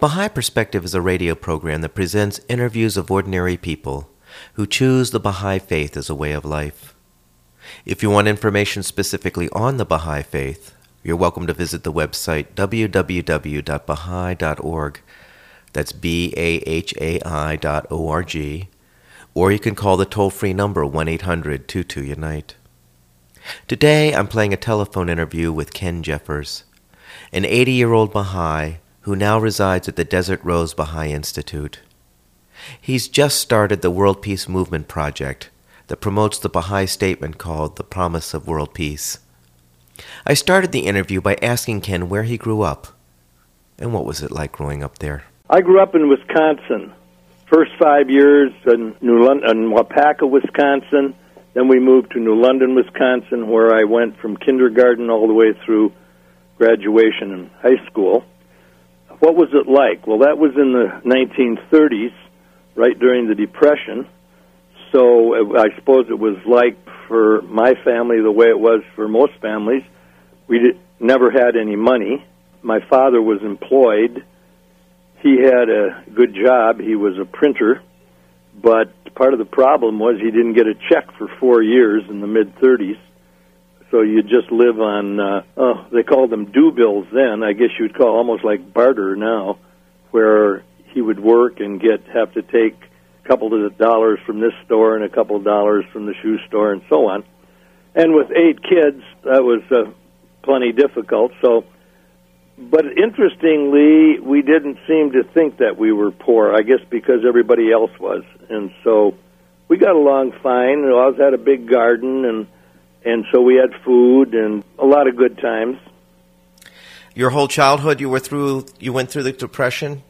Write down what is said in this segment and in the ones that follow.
Baha'i Perspective is a radio program that presents interviews of ordinary people who choose the Baha'i faith as a way of life. If you want information specifically on the Baha'i faith, you're welcome to visit the website www.baha'i.org. That's B A H A I dot O R G. Or you can call the toll free number 1 800 22 Unite. Today I'm playing a telephone interview with Ken Jeffers, an 80 year old Baha'i who now resides at the Desert Rose Baha'i Institute. He's just started the World Peace Movement project that promotes the Baha'i statement called The Promise of World Peace. I started the interview by asking Ken where he grew up and what was it like growing up there. I grew up in Wisconsin. First five years in New London, in Waupaca, Wisconsin. Then we moved to New London, Wisconsin, where I went from kindergarten all the way through graduation in high school. What was it like? Well, that was in the 1930s, right during the Depression. So I suppose it was like for my family the way it was for most families. We did, never had any money. My father was employed. He had a good job. He was a printer, but part of the problem was he didn't get a check for four years in the mid 30s so you just live on uh, oh they called them due bills then. I guess you'd call almost like barter now where he would work and get have to take a couple of dollars from this store and a couple of dollars from the shoe store and so on. And with eight kids that was uh, plenty difficult. So but interestingly we didn't seem to think that we were poor i guess because everybody else was. And so we got along fine. We always had a big garden and and so we had food and a lot of good times. Your whole childhood, you were through. You went through the depression.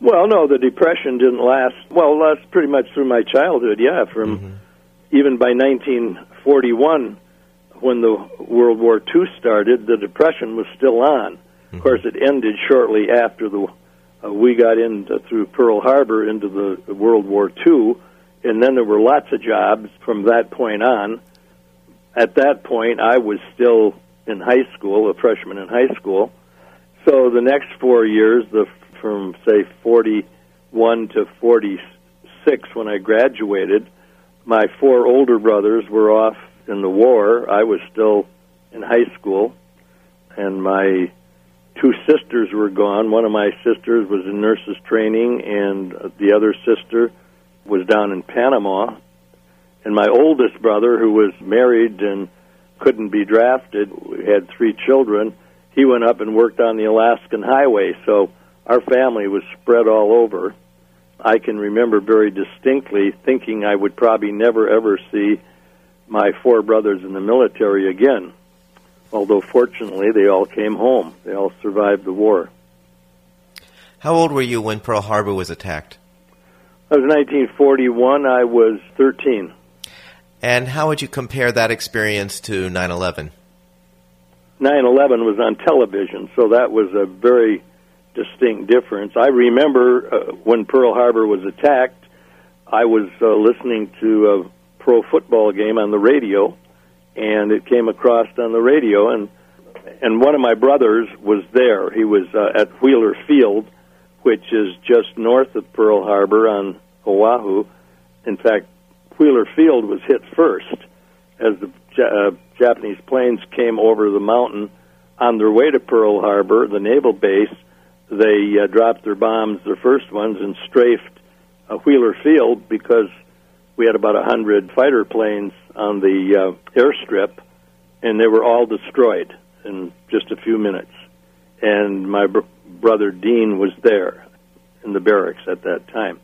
Well, no, the depression didn't last. Well, last pretty much through my childhood. Yeah, from mm-hmm. even by 1941, when the World War II started, the depression was still on. Mm-hmm. Of course, it ended shortly after the uh, we got into through Pearl Harbor into the, the World War II, and then there were lots of jobs from that point on at that point, I was still in high school, a freshman in high school. So the next four years, the from say 41 to 46, when I graduated, my four older brothers were off in the war. I was still in high school, and my two sisters were gone. One of my sisters was in nurses training, and the other sister was down in Panama and my oldest brother, who was married and couldn't be drafted, had three children. He went up and worked on the Alaskan Highway, so our family was spread all over. I can remember very distinctly thinking I would probably never ever see my four brothers in the military again. Although fortunately they all came home. They all survived the war. How old were you when Pearl Harbor was attacked? That was 1941. I was 13. And how would you compare that experience to 9 11? 9 11 was on television, so that was a very distinct difference. I remember uh, when Pearl Harbor was attacked, I was uh, listening to a pro football game on the radio, and it came across on the radio, and and one of my brothers was there. He was uh, at Wheeler Field, which is just north of Pearl Harbor on Oahu. In fact, Wheeler Field was hit first as the uh, Japanese planes came over the mountain on their way to Pearl Harbor, the naval base. They uh, dropped their bombs, their first ones, and strafed uh, Wheeler Field because we had about a hundred fighter planes on the uh, airstrip, and they were all destroyed in just a few minutes. And my br- brother Dean was there in the barracks at that time.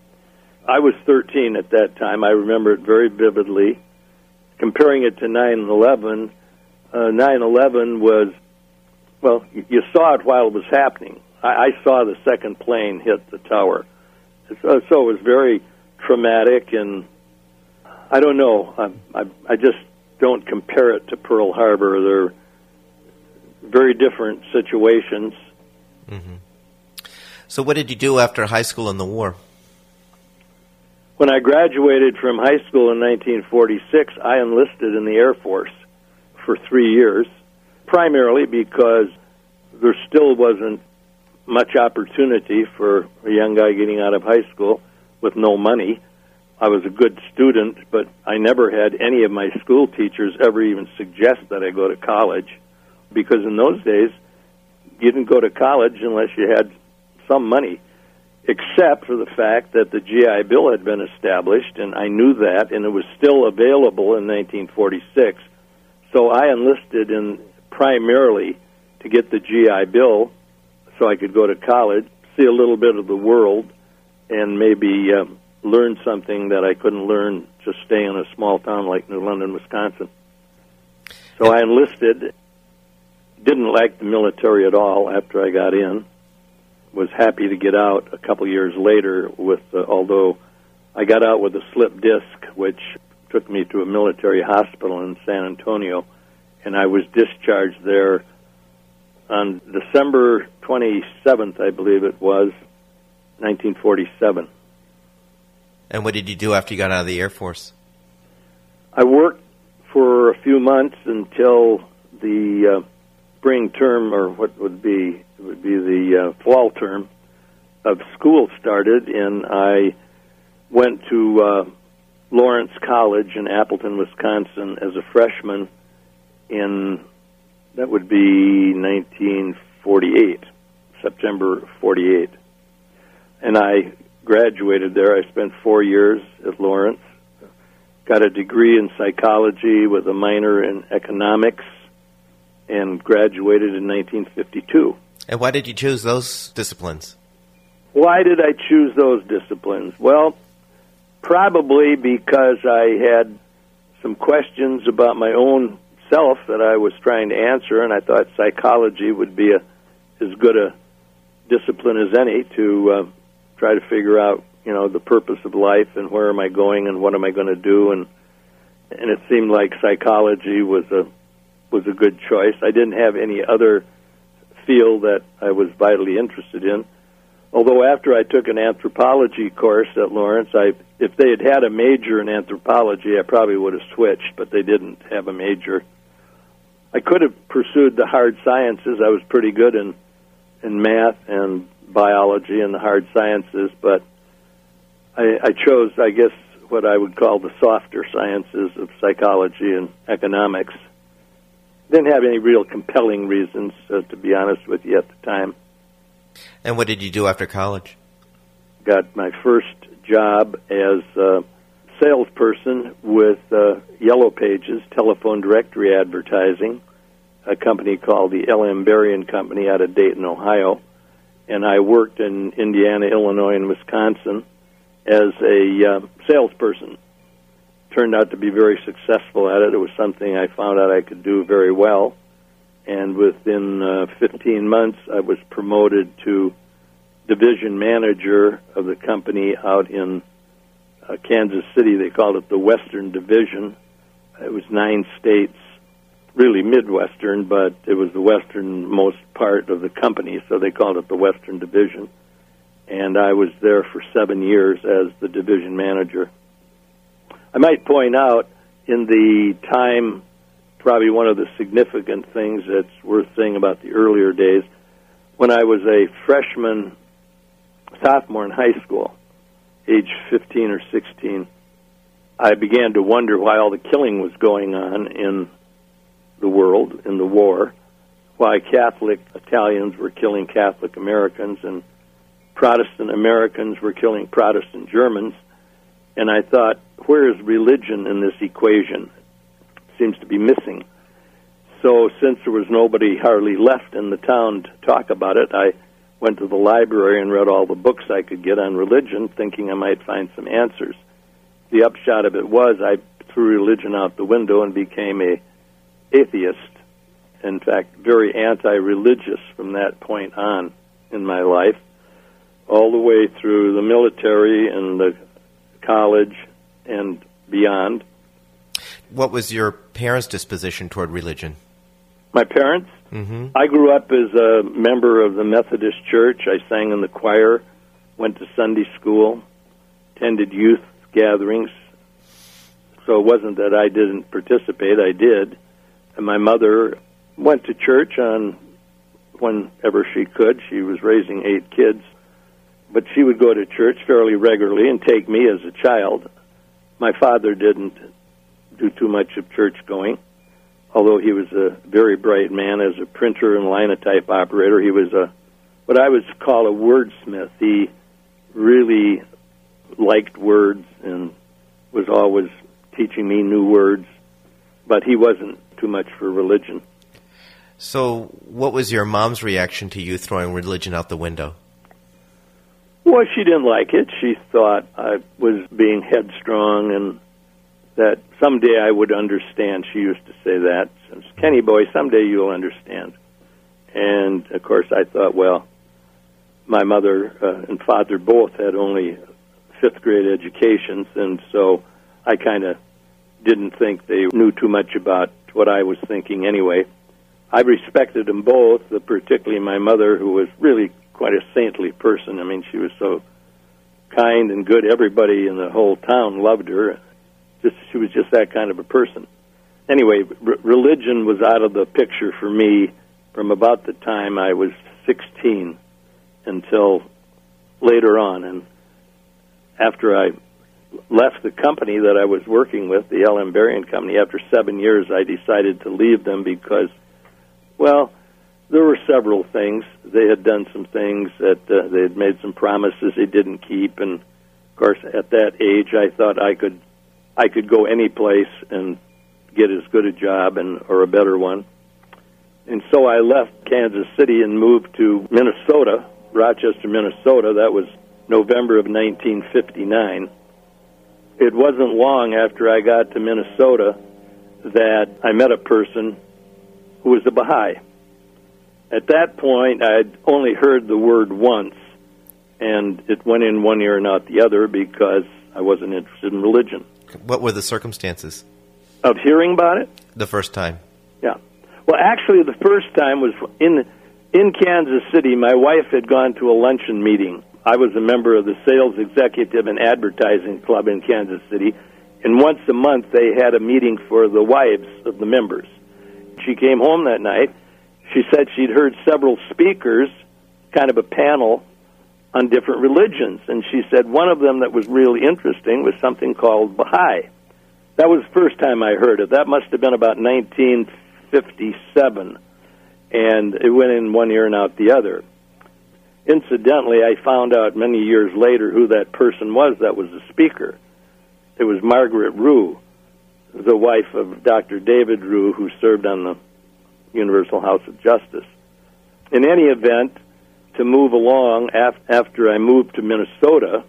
I was 13 at that time. I remember it very vividly. Comparing it to 9/11, uh, 9/11 was well, you saw it while it was happening. I, I saw the second plane hit the tower. So, so it was very traumatic, and I don't know. I, I, I just don't compare it to Pearl Harbor. They're very different situations. Mm-hmm. So, what did you do after high school and the war? When I graduated from high school in 1946, I enlisted in the Air Force for three years, primarily because there still wasn't much opportunity for a young guy getting out of high school with no money. I was a good student, but I never had any of my school teachers ever even suggest that I go to college because in those days you didn't go to college unless you had some money, except for the fact that the GI Bill had been established, and I knew that, and it was still available in 1946. So I enlisted in primarily to get the GI Bill so I could go to college, see a little bit of the world, and maybe um, learn something that I couldn't learn just staying in a small town like New London, Wisconsin. So I enlisted. Didn't like the military at all after I got in. Was happy to get out a couple years later with, uh, although I got out with a slip disc, which took me to a military hospital in San Antonio, and I was discharged there on December 27th, I believe it was, 1947. And what did you do after you got out of the Air Force? I worked for a few months until the uh, spring term, or what would be would be the uh, fall term of school started, and I went to uh, Lawrence College in Appleton, Wisconsin, as a freshman in that would be 1948, September 48. And I graduated there. I spent four years at Lawrence, got a degree in psychology with a minor in economics, and graduated in 1952. And why did you choose those disciplines? Why did I choose those disciplines? Well, probably because I had some questions about my own self that I was trying to answer, and I thought psychology would be a as good a discipline as any to uh, try to figure out, you know, the purpose of life and where am I going and what am I going to do, and and it seemed like psychology was a was a good choice. I didn't have any other field that I was vitally interested in. Although after I took an anthropology course at Lawrence, I if they had had a major in anthropology, I probably would have switched, but they didn't have a major. I could have pursued the hard sciences. I was pretty good in in math and biology and the hard sciences, but I, I chose, I guess, what I would call the softer sciences of psychology and economics. Didn't have any real compelling reasons, uh, to be honest with you, at the time. And what did you do after college? Got my first job as a salesperson with uh, Yellow Pages, telephone directory advertising, a company called the L.M. Berry and Company out of Dayton, Ohio. And I worked in Indiana, Illinois, and Wisconsin as a uh, salesperson. Turned out to be very successful at it. It was something I found out I could do very well and within uh, 15 months, I was promoted to division manager of the company out in uh, Kansas City. They called it the Western Division. It was nine states, really Midwestern, but it was the westernmost part of the company, so they called it the Western Division. And I was there for seven years as the division manager. I might point out in the time probably one of the significant things that's worth saying about the earlier days. When I was a freshman, sophomore in high school, age 15 or 16, I began to wonder why all the killing was going on in the world, in the war, why Catholic Italians were killing Catholic Americans and Protestant Americans were killing Protestant Germans. And I thought, where is religion in this equation? seems to be missing. So, since there was nobody hardly left in the town to talk about it, I went to the library and read all the books I could get on religion, thinking I might find some answers. The upshot of it was I threw religion out the window and became a atheist. In fact, very anti-religious from that point on. in my life, all the way through the military and the college and beyond. What was your parents' disposition toward religion? My parents? Mm-hmm. I grew up as a member of the Methodist Church. I sang in the choir, went to Sunday school, attended youth gatherings. So it wasn't that I didn't participate, I did. And my mother went to church on whenever she could. She was raising eight kids. But she would go to church fairly regularly and take me as a child. My father didn't do too much of church going although he was a very bright man as a printer and linotype operator, he was a what I would call a wordsmith. He really liked words and was always teaching me new words, but he wasn't too much for religion. So, what was your mom's reaction to you throwing religion out the window? Well, she didn't like it. She thought I was being headstrong and that someday I would understand. She used to say that. Since Kenny boy, someday you'll understand. And of course, I thought, well, my mother uh, and father both had only fifth grade educations, and so I kind of didn't think they knew too much about what I was thinking anyway. I respected them both, particularly my mother, who was really quite a saintly person. I mean, she was so kind and good. Everybody in the whole town loved her just she was just that kind of a person. Anyway, r- religion was out of the picture for me from about the time I was 16 until later on. And after I left the company that I was working with, the L.M. Berry and Company, after seven years, I decided to leave them because, well, there were several things. They had done some things that uh, they had made some promises they didn't keep, and of course, at that age, I thought I could I could go any place and get as good a job and or a better one. And so I left Kansas City and moved to Minnesota, Rochester, Minnesota. That was November of 1959. It wasn't long after I got to Minnesota that I met a person who was a Baha'i. At that point, I'd only heard the word once, and it went in one ear and out the other because I wasn't interested in religion. What were the circumstances of hearing about it? The first time. Yeah. Well, actually, the first time was in in Kansas City. My wife had gone to a luncheon meeting. I was a member of the Sales Executive and Advertising Club in Kansas City, and once a month they had a meeting for the wives of the members. She came home that night. She said she'd heard several speakers, kind of a panel on different religions. And she said one of them that was really interesting was something called Baha'i. That was the first time I heard it. That must have been about 1957. And it went in one ear and out the other. Incidentally, I found out many years later who that person was that was the speaker. It was Margaret Ruhe, the wife of Dr. David Ruhe, who served on the Universal House of Justice. In any event, to move along af- after I moved to Minnesota.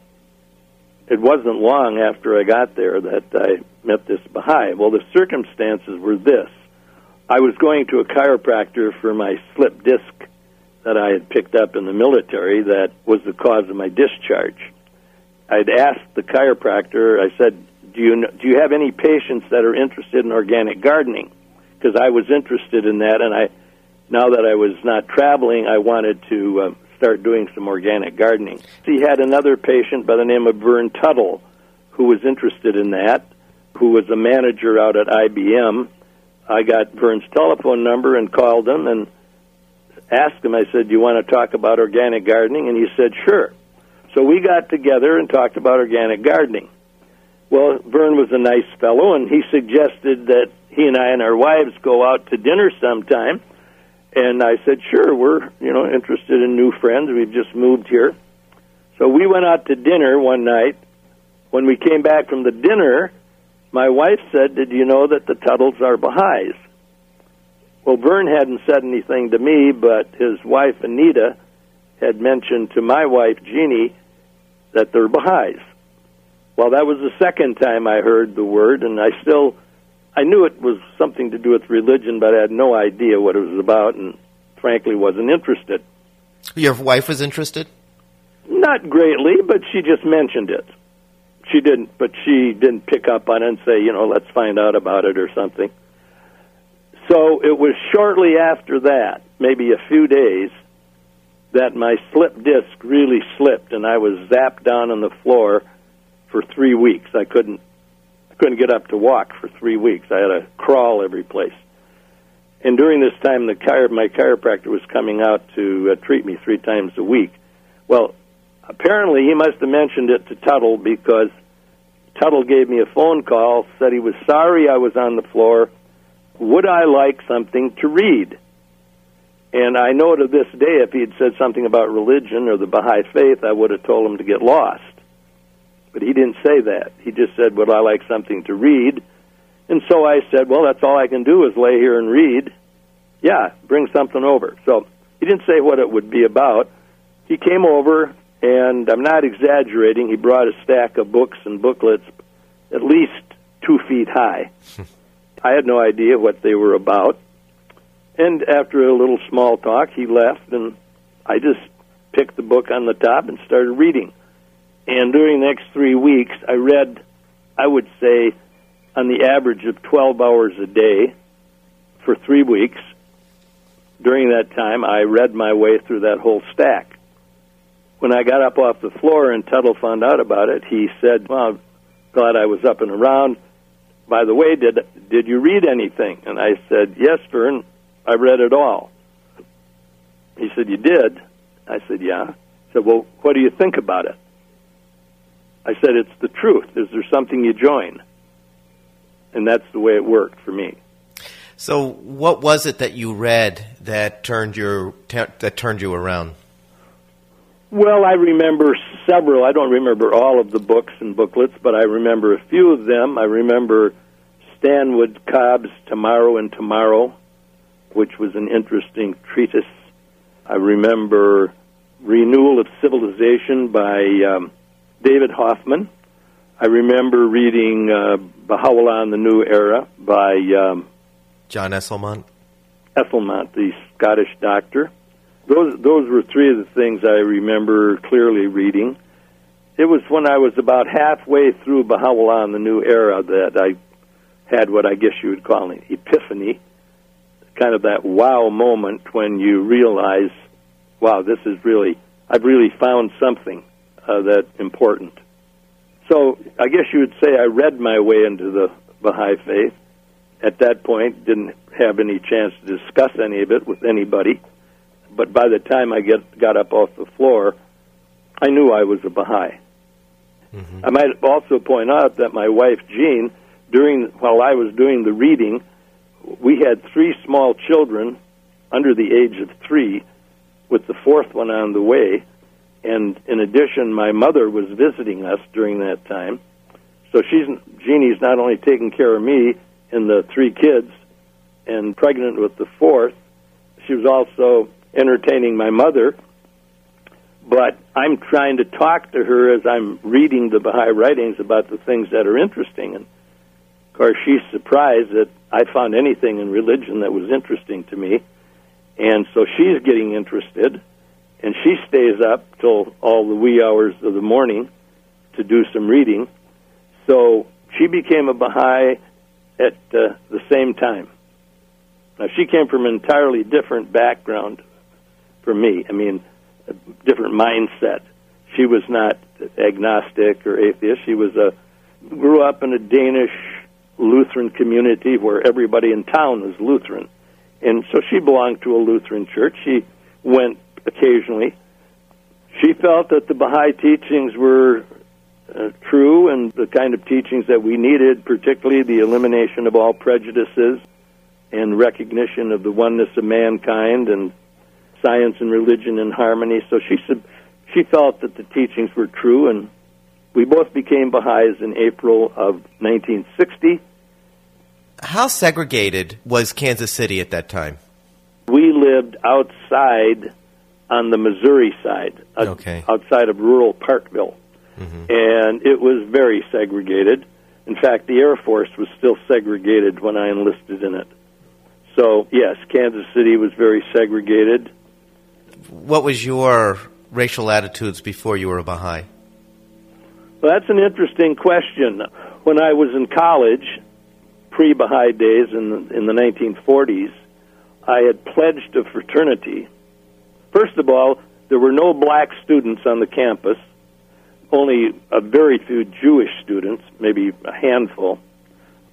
It wasn't long after I got there that I met this Baha'i. Well, the circumstances were this. I was going to a chiropractor for my slip disc that I had picked up in the military that was the cause of my discharge. I'd asked the chiropractor, I said, do you, do you have any patients that are interested in organic gardening? Because I was interested in that, and I now that I was not traveling, I wanted to uh, start doing some organic gardening. He had another patient by the name of Vern Tuttle who was interested in that, who was a manager out at IBM. I got Vern's telephone number and called him and asked him, I said, Do you want to talk about organic gardening? And he said, Sure. So we got together and talked about organic gardening. Well, Vern was a nice fellow, and he suggested that he and I and our wives go out to dinner sometime and I said, sure, we're, you know, interested in new friends. We've just moved here. So we went out to dinner one night. When we came back from the dinner, my wife said, did you know that the Tuttles are Baha'is? Well, Vern hadn't said anything to me, but his wife, Anita, had mentioned to my wife, Jeannie, that they're Baha'is. Well, that was the second time I heard the word, and I still I knew it was something to do with religion, but I had no idea what it was about, and frankly wasn't interested. Your wife was interested? Not greatly, but she just mentioned it. She didn't, but she didn't pick up on it and say, you know, let's find out about it or something. So it was shortly after that, maybe a few days, that my slip disc really slipped, and I was zapped down on the floor for three weeks. I couldn't, couldn't get up to walk for three weeks. I had to crawl every place. And during this time, the chiro- my chiropractor was coming out to uh, treat me three times a week. Well, apparently he must have mentioned it to Tuttle because Tuttle gave me a phone call, said he was sorry I was on the floor. Would I like something to read? And I know to this day, if he had said something about religion or the Baha'i faith, I would have told him to get lost. But he didn't say that. He just said, Would I like something to read? And so I said, Well, that's all I can do is lay here and read. Yeah, bring something over. So he didn't say what it would be about. He came over, and I'm not exaggerating, he brought a stack of books and booklets at least two feet high. I had no idea what they were about. And after a little small talk, he left, and I just picked the book on the top and started reading. And during the next three weeks, I read, I would say, on the average of 12 hours a day for three weeks. During that time, I read my way through that whole stack. When I got up off the floor and Tuttle found out about it, he said, Well, I'm glad I was up and around. By the way, did did you read anything? And I said, Yes, Vern, I read it all. He said, You did? I said, Yeah. He said, Well, what do you think about it? I said, It's the truth. Is there something you join? And that's the way it worked for me. So, what was it that you read that turned your that turned you around? Well, I remember several. I don't remember all of the books and booklets, but I remember a few of them. I remember Stanwood Cobb's Tomorrow and Tomorrow, which was an interesting treatise. I remember Renewal of Civilization by um, David Hofman. I remember reading uh, Baha'u'llah and the New Era by um, John Esslemont. Esslemont, the Scottish doctor. Those those were three of the things I remember clearly reading. It was when I was about halfway through Baha'u'llah and the New Era that I had what I guess you would call an epiphany, kind of that wow moment when you realize, wow, this is really I've really found something uh, that's important. So I guess you would say I read my way into the Baha'i faith. At that point, didn't have any chance to discuss any of it with anybody. But by the time I get got up off the floor, I knew I was a Baha'i. Mm-hmm. I might also point out that my wife Jean, during while I was doing the reading, we had three small children under the age of three, with the fourth one on the way. And in addition, my mother was visiting us during that time. So she's Jeannie's not only taking care of me and the three kids, and pregnant with the fourth, she was also entertaining my mother. But I'm trying to talk to her as I'm reading the Baha'i writings about the things that are interesting. And of course, she's surprised that I found anything in religion that was interesting to me. And so she's getting interested and she stays up till all the wee hours of the morning to do some reading. So she became a Baha'i at uh, the same time. Now she came from an entirely different background from me. I mean, a different mindset. She was not agnostic or atheist. She was a grew up in a Danish Lutheran community where everybody in town was Lutheran, and so she belonged to a Lutheran church. She went occasionally. She felt that the Baha'i teachings were uh, true and the kind of teachings that we needed, particularly the elimination of all prejudices and recognition of the oneness of mankind and science and religion in harmony. So she she felt that the teachings were true, and we both became Baha'is in April of 1960. How segregated was Kansas City at that time? We lived outside on the Missouri side, okay. outside of rural Parkville. Mm-hmm. And it was very segregated. In fact, the Air Force was still segregated when I enlisted in it. So, yes, Kansas City was very segregated. what was your racial attitudes before you were a Baha'i? Well, that's an interesting question. When I was in college, pre Baha'i days in the, in the 1940s, I had pledged a fraternity. First of all, there were no black students on the campus, only a very few Jewish students, maybe a handful.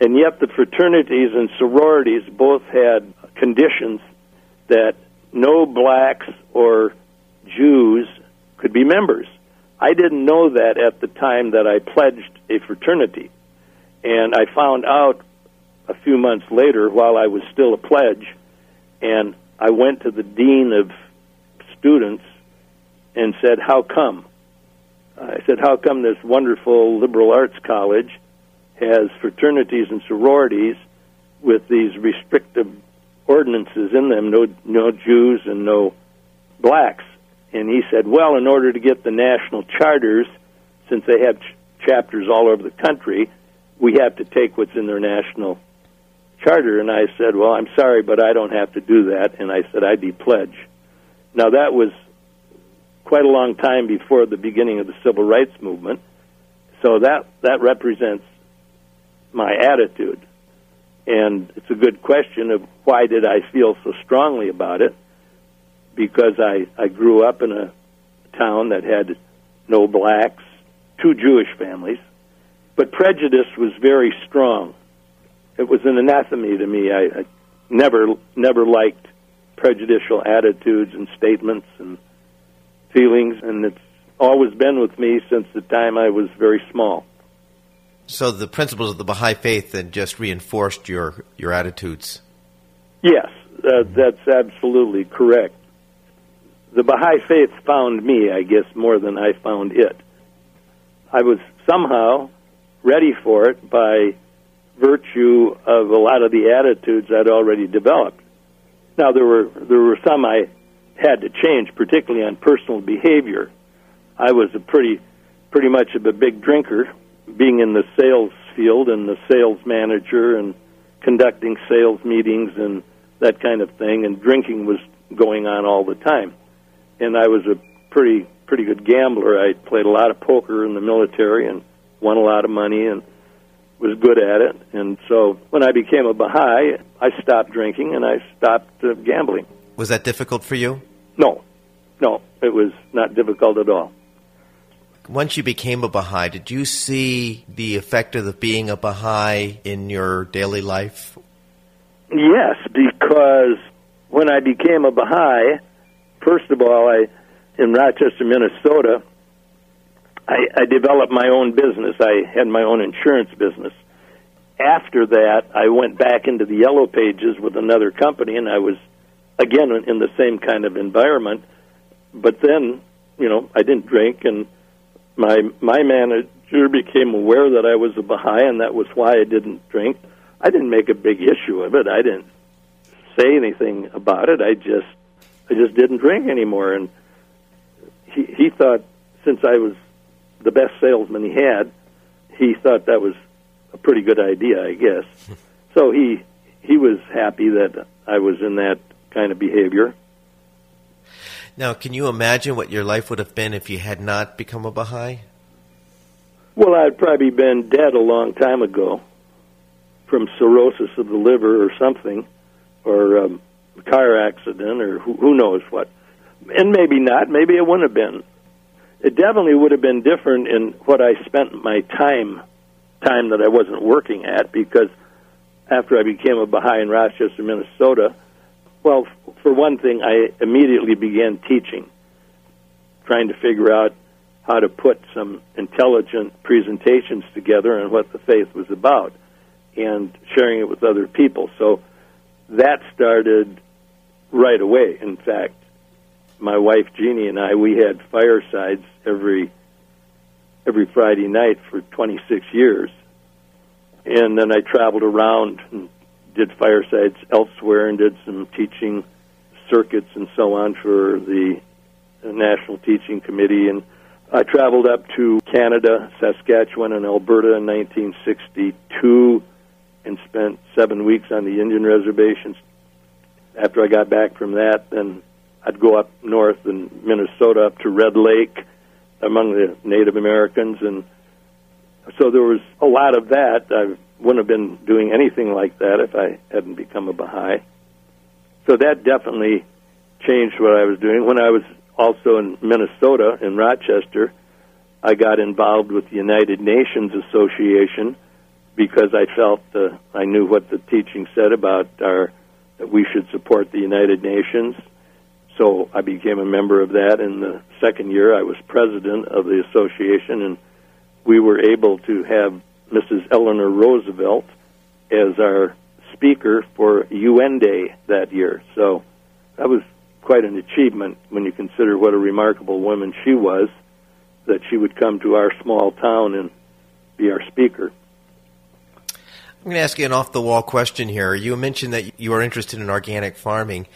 And yet, the fraternities and sororities both had conditions that no blacks or Jews could be members. I didn't know that at the time that I pledged a fraternity. And I found out a few months later while I was still a pledge, and I went to the dean of students and said, How come? I said, How come this wonderful liberal arts college has fraternities and sororities with these restrictive ordinances in them, no no Jews and no blacks. And he said, well, in order to get the national charters, since they have ch- chapters all over the country, we have to take what's in their national charter. And I said, well, I'm sorry, but I don't have to do that. And I said, I depledge. Now that was quite a long time before the beginning of the civil rights movement. So that that represents my attitude. And it's a good question of why did I feel so strongly about it? Because I, I grew up in a town that had no blacks, two Jewish families, but prejudice was very strong. It was an anathema to me. I, I never never liked prejudicial attitudes and statements and feelings, and it's always been with me since the time I was very small. So the principles of the Baha'i faith then just reinforced your your attitudes. Yes, uh, that's absolutely correct. The Baha'i faith found me, I guess, more than I found it. I was somehow ready for it by virtue of a lot of the attitudes I'd already developed. Now there were there were some I had to change, particularly on personal behavior. I was a pretty pretty much of a big drinker being in the sales field and the sales manager and conducting sales meetings and that kind of thing and drinking was going on all the time and I was a pretty pretty good gambler I played a lot of poker in the military and won a lot of money and was good at it and so when I became a Baha'i I stopped drinking and I stopped uh, gambling Was that difficult for you? No no it was not difficult at all once you became a Baha'i, did you see the effect of the being a Baha'i in your daily life? Yes, because when I became a Baha'i, first of all, I in Rochester, Minnesota, I, I developed my own business. I had my own insurance business. After that, I went back into the yellow pages with another company, and I was again in the same kind of environment. But then, you know, I didn't drink and my my manager became aware that I was a Baha'i, and that was why I didn't drink. I didn't make a big issue of it. I didn't say anything about it. I just I just didn't drink anymore, and he he thought since I was the best salesman he had, he thought that was a pretty good idea, I guess. so he he was happy that I was in that kind of behavior. Now, can you imagine what your life would have been if you had not become a Baha'i? Well, I'd probably been dead a long time ago from cirrhosis of the liver or something, or um, a car accident, or who, who knows what. And maybe not. Maybe it wouldn't have been. It definitely would have been different in what I spent my time, time that I wasn't working at, because after I became a Baha'i in Rochester, Minnesota, well, for one thing, I immediately began teaching, trying to figure out how to put some intelligent presentations together and what the faith was about, and sharing it with other people. So that started right away. In fact, my wife Jeannie and I we had firesides every every Friday night for 26 years, and then I traveled around and did firesides elsewhere and did some teaching circuits and so on for the National Teaching Committee. And I traveled up to Canada, Saskatchewan, and Alberta in 1962 and spent seven weeks on the Indian reservations. After I got back from that, then I'd go up north in Minnesota up to Red Lake among the Native Americans, and so there was a lot of that. I wouldn't have been doing anything like that if I hadn't become a Baha'i. So that definitely changed what I was doing. When I was also in Minnesota, in Rochester, I got involved with the United Nations Association because I felt uh, I knew what the teaching said about our that we should support the United Nations. So I became a member of that. In the second year, I was president of the association, and we were able to have Mrs. Eleanor Roosevelt as our speaker for UN Day that year. So that was quite an achievement when you consider what a remarkable woman she was, that she would come to our small town and be our speaker. I'm going to ask you an off the wall question here. You mentioned that you are interested in organic farming.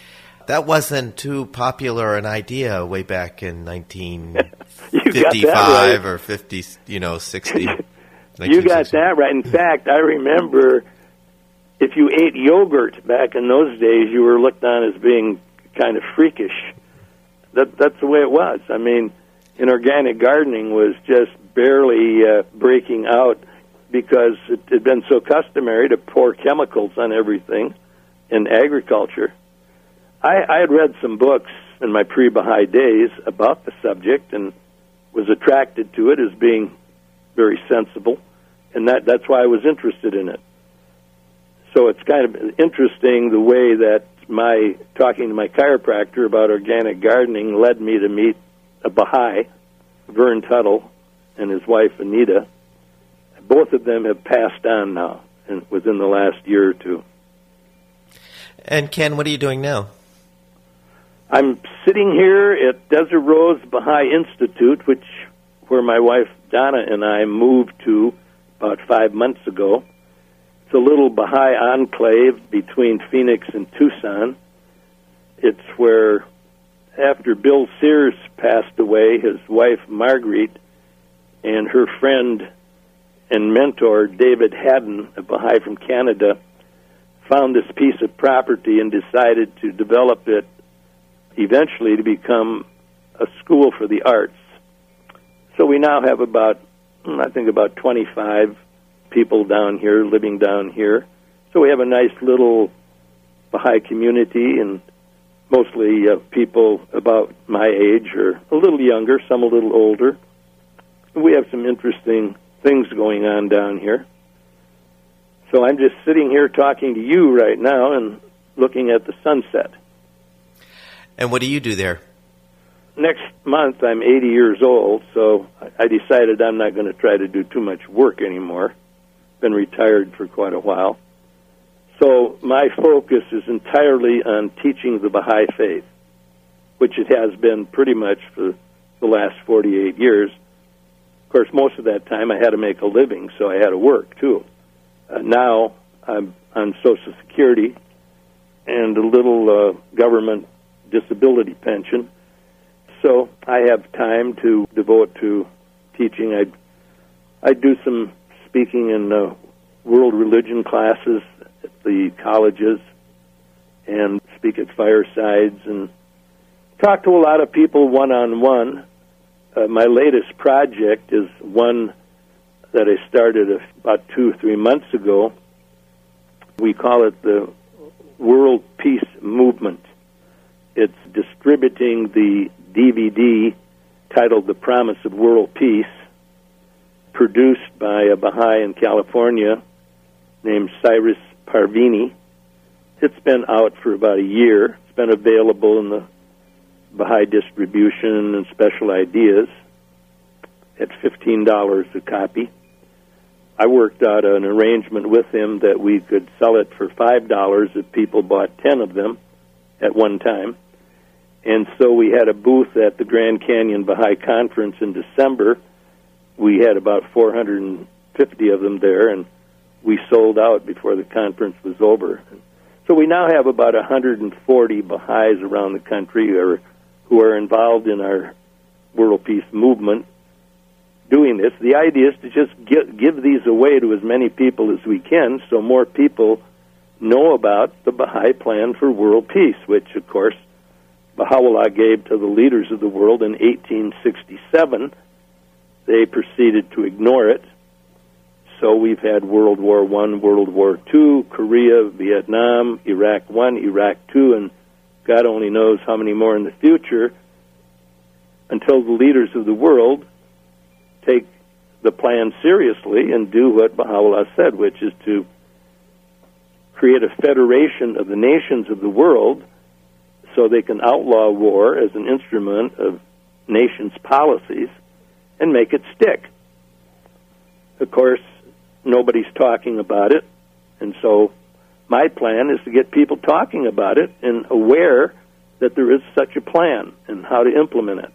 That wasn't too popular an idea way back in 1955 right. or 50, you know, 60. you got that right. In fact, I remember if you ate yogurt back in those days, you were looked on as being kind of freakish. That that's the way it was. I mean, in organic gardening was just barely uh, breaking out because it had been so customary to pour chemicals on everything in agriculture. I, I had read some books in my pre-Baha'i days about the subject and was attracted to it as being very sensible, and that that's why I was interested in it. So it's kind of interesting the way that my talking to my chiropractor about organic gardening led me to meet a Baha'i, Vern Tuttle, and his wife Anita, both of them have passed on now in, within the last year or two. And Ken, what are you doing now? I'm sitting here at Desert Rose Baha'i Institute, which where my wife Donna and I moved to about five months ago. It's a little Baha'i enclave between Phoenix and Tucson. It's where, after Bill Sears passed away, his wife Marguerite and her friend and mentor, David Haddon, a Baha'i from Canada, found this piece of property and decided to develop it eventually to become a school for the arts. So we now have about, I think, about 25 people down here living down here. So we have a nice little Baha'i community and mostly uh, people about my age or a little younger, some a little older. We have some interesting things going on down here. So I'm just sitting here talking to you right now and looking at the sunset. And what do you do there? Next month I'm 80 years old, so I decided I'm not going to try to do too much work anymore. Been retired for quite a while. So my focus is entirely on teaching the Baha'i faith, which it has been pretty much for the last 48 years Of course, most of that time I had to make a living, so I had to work too. Uh, now I'm on Social Security and a little uh, government disability pension, so I have time to devote to teaching. I I do some speaking in uh, world religion classes at the colleges, and speak at firesides and talk to a lot of people one on one my latest project is one that I started about two or three months ago. We call it the World Peace Movement. It's distributing the DVD titled The Promise of World Peace, produced by a Baha'i in California named Cyrus Parvini. It's been out for about a year. It's been available in the Baha'i distribution and special ideas at $15 a copy. I worked out an arrangement with him that we could sell it for $5 if people bought 10 of them at one time. And so we had a booth at the Grand Canyon Baha'i Conference in December. We had about 450 of them there, and we sold out before the conference was over. So we now have about 140 Baha'is around the country or who are involved in our world peace movement doing this. The idea is to just give these away to as many people as we can so more people know about the Baha'i plan for world peace, which, of course, Baha'u'llah gave to the leaders of the world in 1867. They proceeded to ignore it. So we've had World War One, World War Two, Korea, Vietnam, Iraq One, Iraq Two, and God only knows how many more in the future. Until the leaders of the world take the plan seriously and do what Baha'u'llah said, which is to create a federation of the nations of the world so they can outlaw war as an instrument of nations' policies and make it stick. Of course, nobody's talking about it, and so my plan is to get people talking about it and aware that there is such a plan and how to implement it.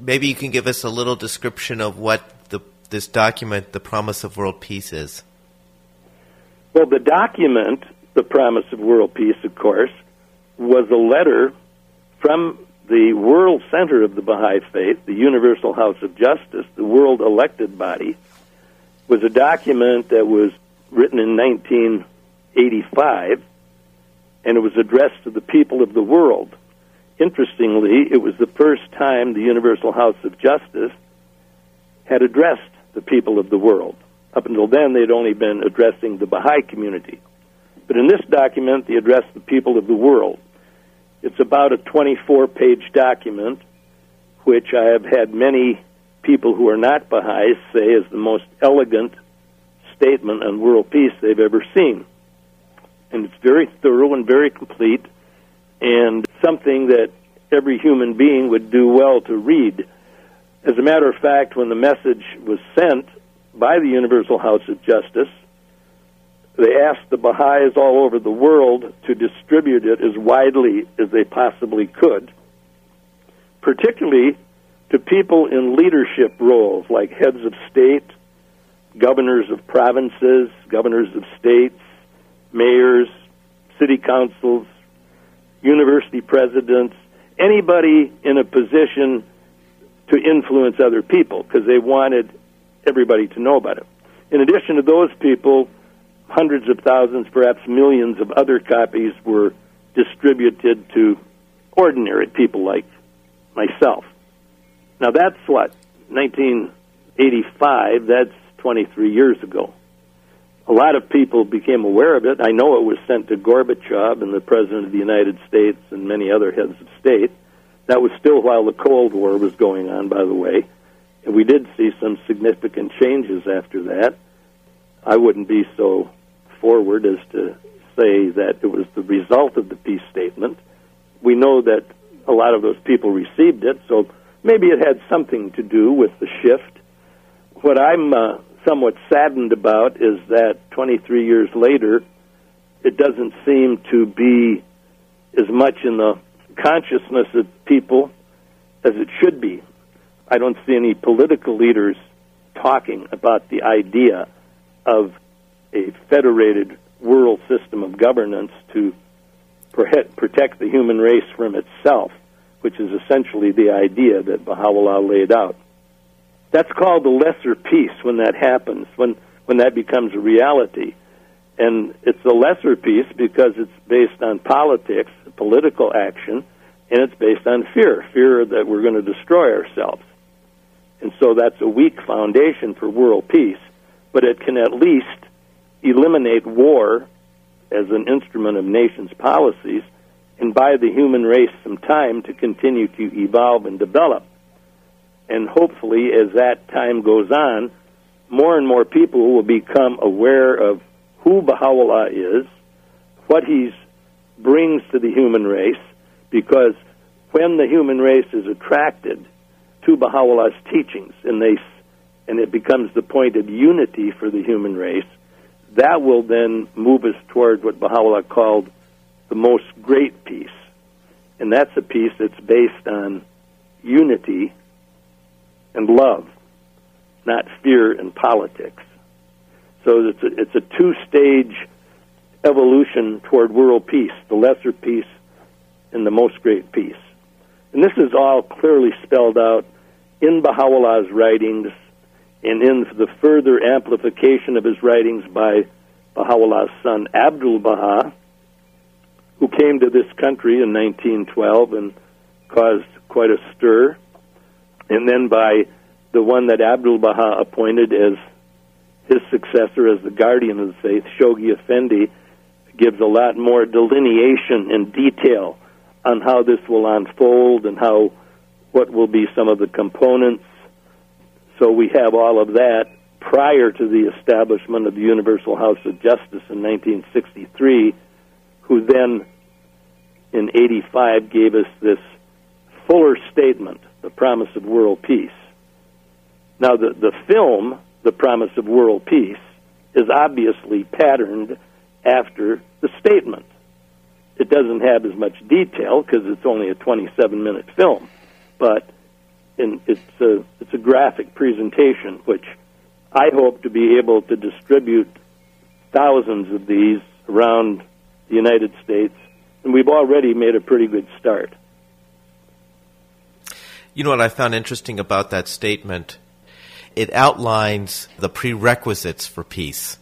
Maybe you can give us a little description of what the, this document, The Promise of World Peace, is. Well, the document, The Promise of World Peace, of course, was a letter from the world center of the Baha'i Faith, the Universal House of Justice, the world elected body, was a document that was written in 1985, and it was addressed to the people of the world. Interestingly, it was the first time the Universal House of Justice had addressed the people of the world. Up until then, they'd only been addressing the Baha'i community. But in this document, they addressed the people of the world. It's about a 24 page document, which I have had many people who are not Baha'is say is the most elegant statement on world peace they've ever seen. And it's very thorough and very complete, and something that every human being would do well to read. As a matter of fact, when the message was sent by the Universal House of Justice, they asked the Baha'is all over the world to distribute it as widely as they possibly could, particularly to people in leadership roles like heads of state, governors of provinces, governors of states, mayors, city councils, university presidents, anybody in a position to influence other people because they wanted everybody to know about it. In addition to those people, hundreds of thousands, perhaps millions of other copies were distributed to ordinary people like myself. Now that's what 1985. That's 23 years ago. A lot of people became aware of it. I know it was sent to Gorbachev and the President of the United States and many other heads of state. That was still while the Cold War was going on, by the way. And we did see some significant changes after that. I wouldn't be so forward as to say that it was the result of the peace statement. We know that a lot of those people received it, so maybe it had something to do with the shift. What I'm uh, somewhat saddened about is that 23 years later, it doesn't seem to be as much in the consciousness of people as it should be. I don't see any political leaders talking about the idea of a federated world system of governance to protect the human race from itself, which is essentially the idea that Baha'u'llah laid out. That's called the lesser peace when that happens, when, when that becomes a reality. And it's a lesser peace because it's based on politics, political action, and it's based on fear fear that we're going to destroy ourselves. And so that's a weak foundation for world peace, but it can at least eliminate war as an instrument of nations' policies and buy the human race some time to continue to evolve and develop. And hopefully, as that time goes on, more and more people will become aware of who Baha'u'llah is, what he brings to the human race, because when the human race is attracted to Baha'u'llah's teachings and they and it becomes the point of unity for the human race, that will then move us toward what Baha'u'llah called the most great peace. And that's a peace that's based on unity and love, not fear and politics. So it's a, it's a two stage evolution toward world peace the lesser peace and the most great peace. And this is all clearly spelled out in Baha'u'llah's writings and in the further amplification of his writings by Baha'u'llah's son Abdul Baha, who came to this country in 1912 and caused quite a stir. And then by the one that Abdul Baha appointed as his successor as the guardian of the faith, Shoghi Effendi, gives a lot more delineation and detail on how this will unfold and how what will be some of the components. So we have all of that prior to the establishment of the Universal House of Justice in 1963, who then in 85 gave us this fuller statement, The Promise of World Peace. Now, the, the film, The Promise of World Peace, is obviously patterned after the statement. It doesn't have as much detail because it's only a 27 minute film, but in, it's, a, it's a graphic presentation which I hope to be able to distribute thousands of these around the United States, and we've already made a pretty good start. You know what I found interesting about that statement? It outlines the prerequisites for peace.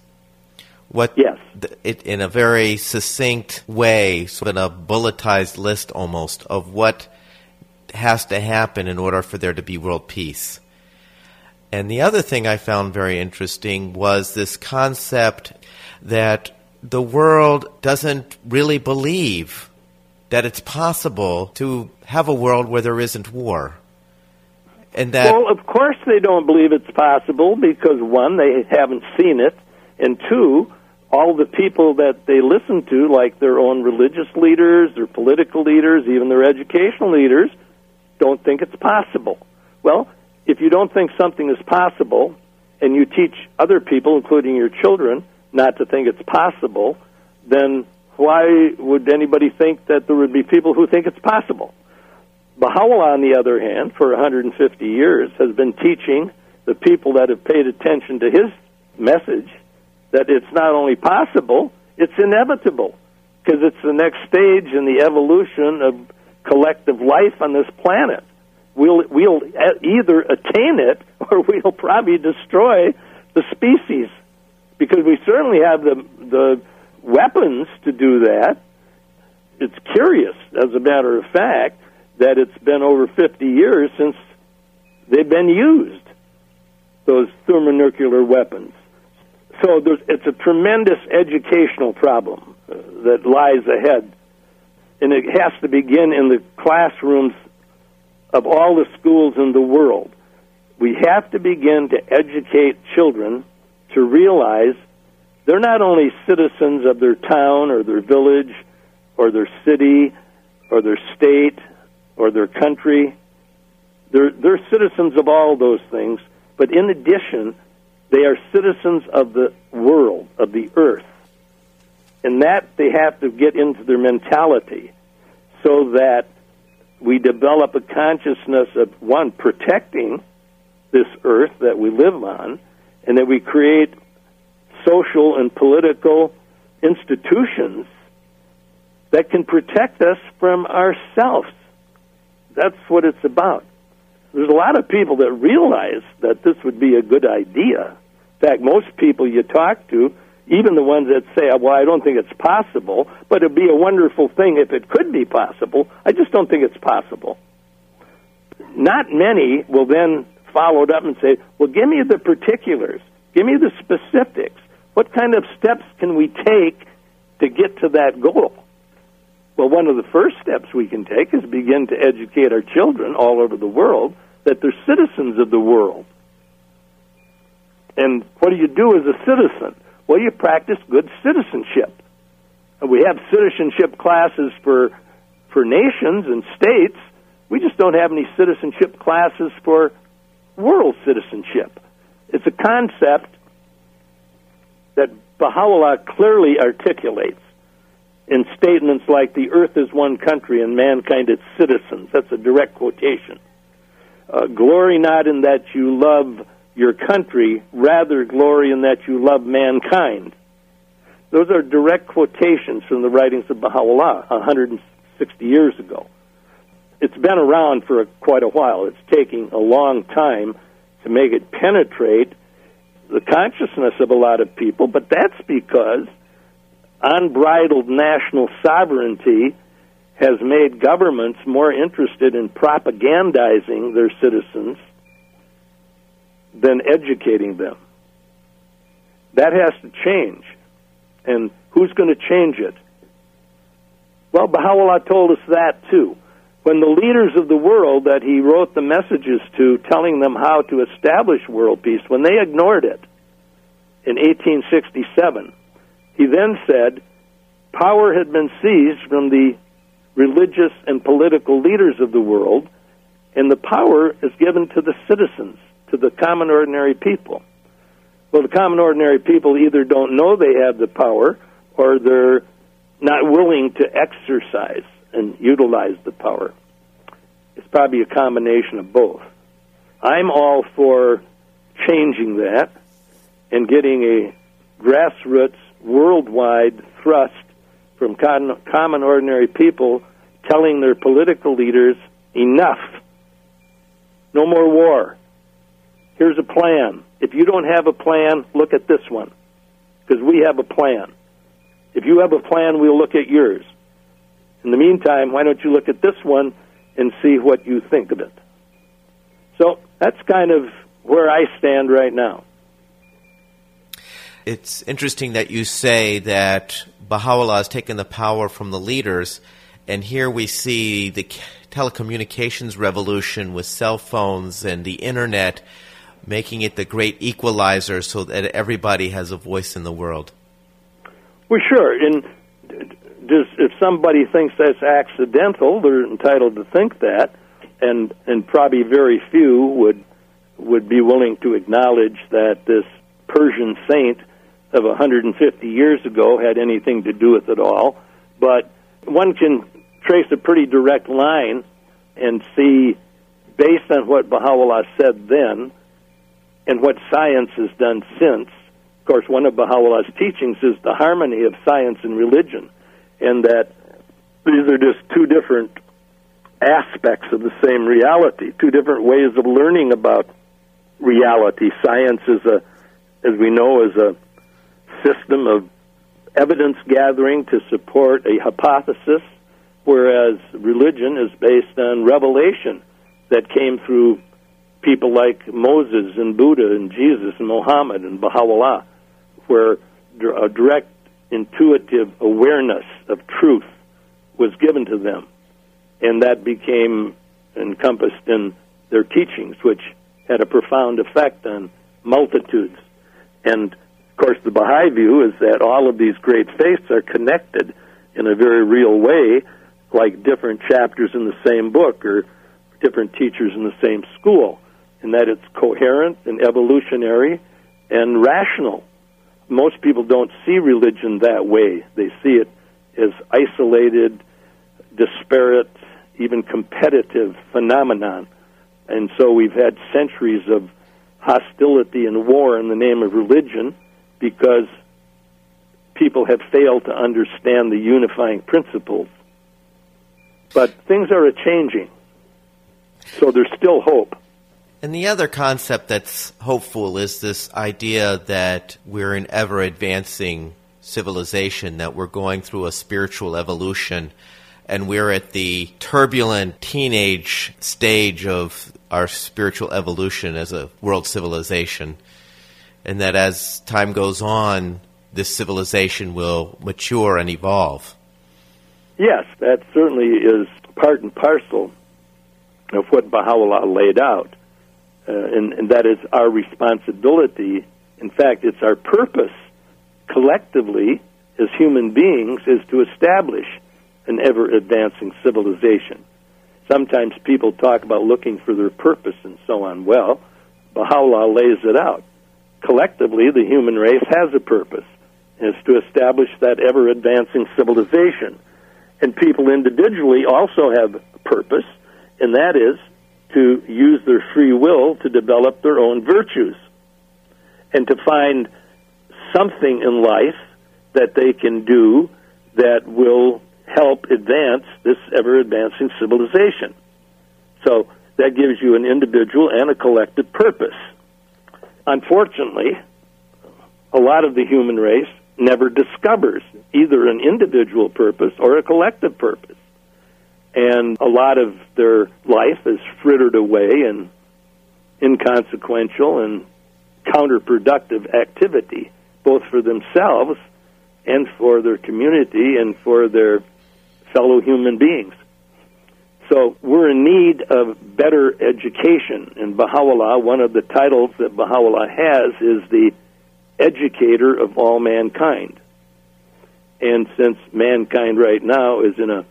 What yes. it in a very succinct way, sort of in a bulletized list almost of what has to happen in order for there to be world peace. And the other thing I found very interesting was this concept that the world doesn't really believe that it's possible to have a world where there isn't war. And that Well, of course they don't believe it's possible because one, they haven't seen it, and two, all the people that they listen to, like their own religious leaders, their political leaders, even their educational leaders, don't think it's possible. Well, if you don't think something is possible and you teach other people, including your children, not to think it's possible, then why would anybody think that there would be people who think it's possible? Baha'u'llah, on the other hand, for 150 years, has been teaching the people that have paid attention to his message that it's not only possible, it's inevitable because it's the next stage in the evolution of collective life on this planet. We'll we'll either attain it or we'll probably destroy the species because we certainly have the the weapons to do that. It's curious, as a matter of fact, that it's been over 50 years since they've been used, those thermonuclear weapons. So it's a tremendous educational problem uh, that lies ahead, and it has to begin in the classrooms of all the schools in the world. We have to begin to educate children to realize they're not only citizens of their town or their village or their city or their state or their country. They're, they're citizens of all those things, but in addition, they are citizens of the world, of the earth. And that they have to get into their mentality so that we develop a consciousness of, one, protecting this earth that we live on, and that we create social and political institutions that can protect us from ourselves. That's what it's about. There's a lot of people that realize that this would be a good idea. In fact, most people you talk to, even the ones that say, well, I don't think it's possible, but it'd be a wonderful thing if it could be possible, I just don't think it's possible. Not many will then follow it up and say, well, give me the particulars, give me the specifics. What kind of steps can we take to get to that goal? Well, one of the first steps we can take is begin to educate our children all over the world that they're citizens of the world. And what do you do as a citizen? Well, you practice good citizenship. And we have citizenship classes for for nations and states. We just don't have any citizenship classes for world citizenship. It's a concept that Baha'u'llah clearly articulates in statements like the earth is one country and mankind its citizens. That's a direct quotation. Uh, glory not in that you love your country, rather glory in that you love mankind. Those are direct quotations from the writings of Baha'u'llah 160 years ago. It's been around for a, quite a while. It's taking a long time to make it penetrate the consciousness of a lot of people, but that's because unbridled national sovereignty has made governments more interested in propagandizing their citizens than educating them. That has to change. And who's going to change it? Well, Baha'u'llah told us that too. When the leaders of the world that he wrote the messages to, telling them how to establish world peace, when they ignored it in 1867, he then said, power had been seized from the religious and political leaders of the world, and the power is given to the citizens, to the common ordinary people. Well, the common ordinary people either don't know they have the power or they're not willing to exercise and utilize the power. It's probably a combination of both. I'm all for changing that and getting a grassroots, worldwide thrust from common ordinary people telling their political leaders enough. No more war. Here's a plan. If you don't have a plan, look at this one. Because we have a plan. If you have a plan, we'll look at yours. In the meantime, why don't you look at this one and see what you think of it? So that's kind of where I stand right now. It's interesting that you say that Baha'u'llah has taken the power from the leaders, and here we see the telecommunications revolution with cell phones and the internet making it the great equalizer so that everybody has a voice in the world. Well, sure. And if somebody thinks that's accidental, they're entitled to think that, and and probably very few would would be willing to acknowledge that this Persian saint of 150 years ago had anything to do with it all. But one can trace a pretty direct line and see, based on what Baha'u'llah said then and what science has done since. Of course, one of Baha'u'llah's teachings is the harmony of science and religion, and that these are just two different aspects of the same reality, two different ways of learning about reality. Science is a, as we know, is a system of evidence gathering to support a hypothesis, whereas religion is based on revelation that came through people like Moses and Buddha and Jesus and Muhammad and Baha'u'llah, where a direct intuitive awareness of truth was given to them. And that became encompassed in their teachings, which had a profound effect on multitudes. And of course, the Baha'i view is that all of these great faiths are connected in a very real way, like different chapters in the same book or different teachers in the same school, and that it's coherent and evolutionary and rational. Most people don't see religion that way. They see it as isolated, disparate, even competitive phenomenon. And so we've had centuries of hostility and war in the name of religion because people have failed to understand the unifying principles. But things are changing, so there's still hope. And the other concept that's hopeful is this idea that we're an ever advancing civilization, that we're going through a spiritual evolution, and we're at the turbulent teenage stage of our spiritual evolution as a world civilization and that as time goes on, this civilization will mature and evolve. Yes, that certainly is part and parcel of what Baha'u'llah laid out. Uh, and, and that is our responsibility. In fact, it's our purpose collectively as human beings is to establish an ever advancing civilization. Sometimes people talk about looking for their purpose and so on. Well, Baha'u'llah lays it out collectively, the human race has a purpose, is to establish that ever advancing civilization. And people individually also have a purpose, and that is to use their free will to develop their own virtues and to find something in life that they can do that will help advance this ever advancing civilization. So that gives you an individual and a collective purpose. Unfortunately, a lot of the human race never discovers either an individual purpose or a collective purpose. And a lot of their life is frittered away in inconsequential and counterproductive activity, both for themselves and for their community and for their fellow human beings. So we're in need of better education. And Baha'u'llah, one of the titles that Baha'u'llah has is the educator of all mankind. And since mankind right now is in a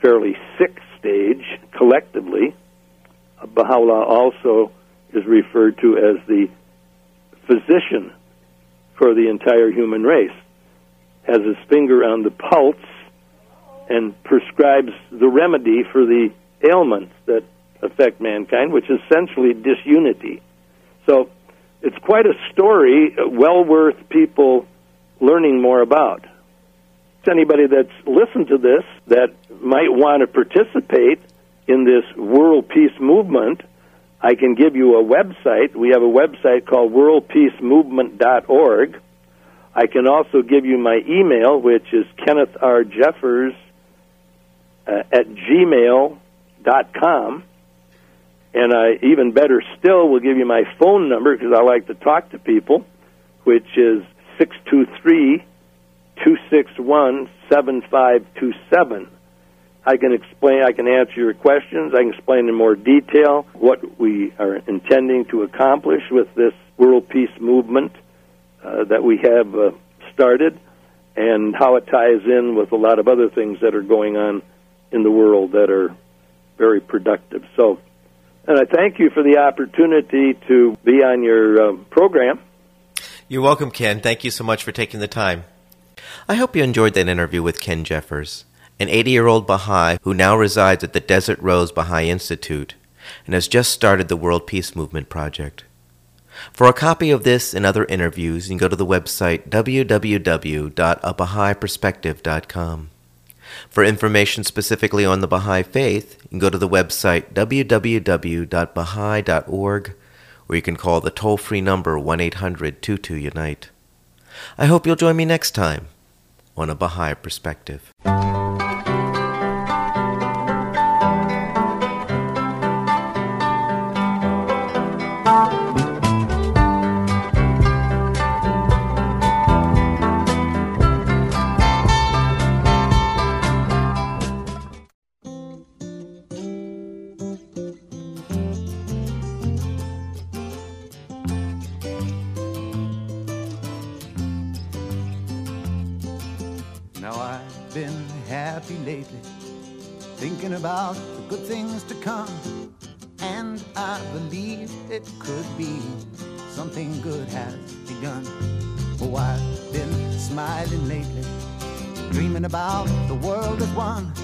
fairly sick stage collectively, Baha'u'llah also is referred to as the physician for the entire human race, has his finger on the pulse and prescribes the remedy for the ailments that affect mankind, which is essentially disunity. So it's quite a story, uh, well worth people learning more about. To anybody that's listened to this that might want to participate in this world peace movement, I can give you a website. We have a website called worldpeacemovement.org. I can also give you my email, which is Kenneth R. Jeffers uh, at gmail.com. And I, even better still, will give you my phone number because I like to talk to people, which is 623 261 7527. I can explain, I can answer your questions, I can explain in more detail what we are intending to accomplish with this world peace movement uh, that we have uh, started and how it ties in with a lot of other things that are going on in the world that are very productive. So, and I thank you for the opportunity to be on your uh, program. You're welcome, Ken. Thank you so much for taking the time. I hope you enjoyed that interview with Ken Jeffers, an 80 year old Baha'i who now resides at the Desert Rose Baha'i Institute and has just started the World Peace Movement Project. For a copy of this and other interviews, you can go to the website www.abahaiperspective.com. For information specifically on the Baha'i Faith, you can go to the website www.baha'i.org or you can call the toll free number 1 800 22 Unite. I hope you'll join me next time on a Baha'i Perspective. It is.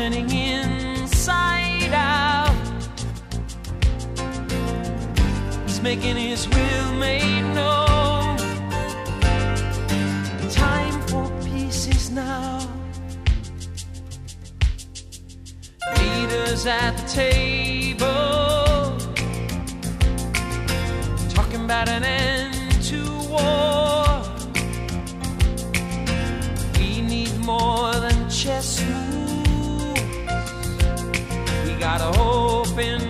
turning inside out. He's making his will made known. Time for peace is now. Leaders at the table talking about an end. Hope in.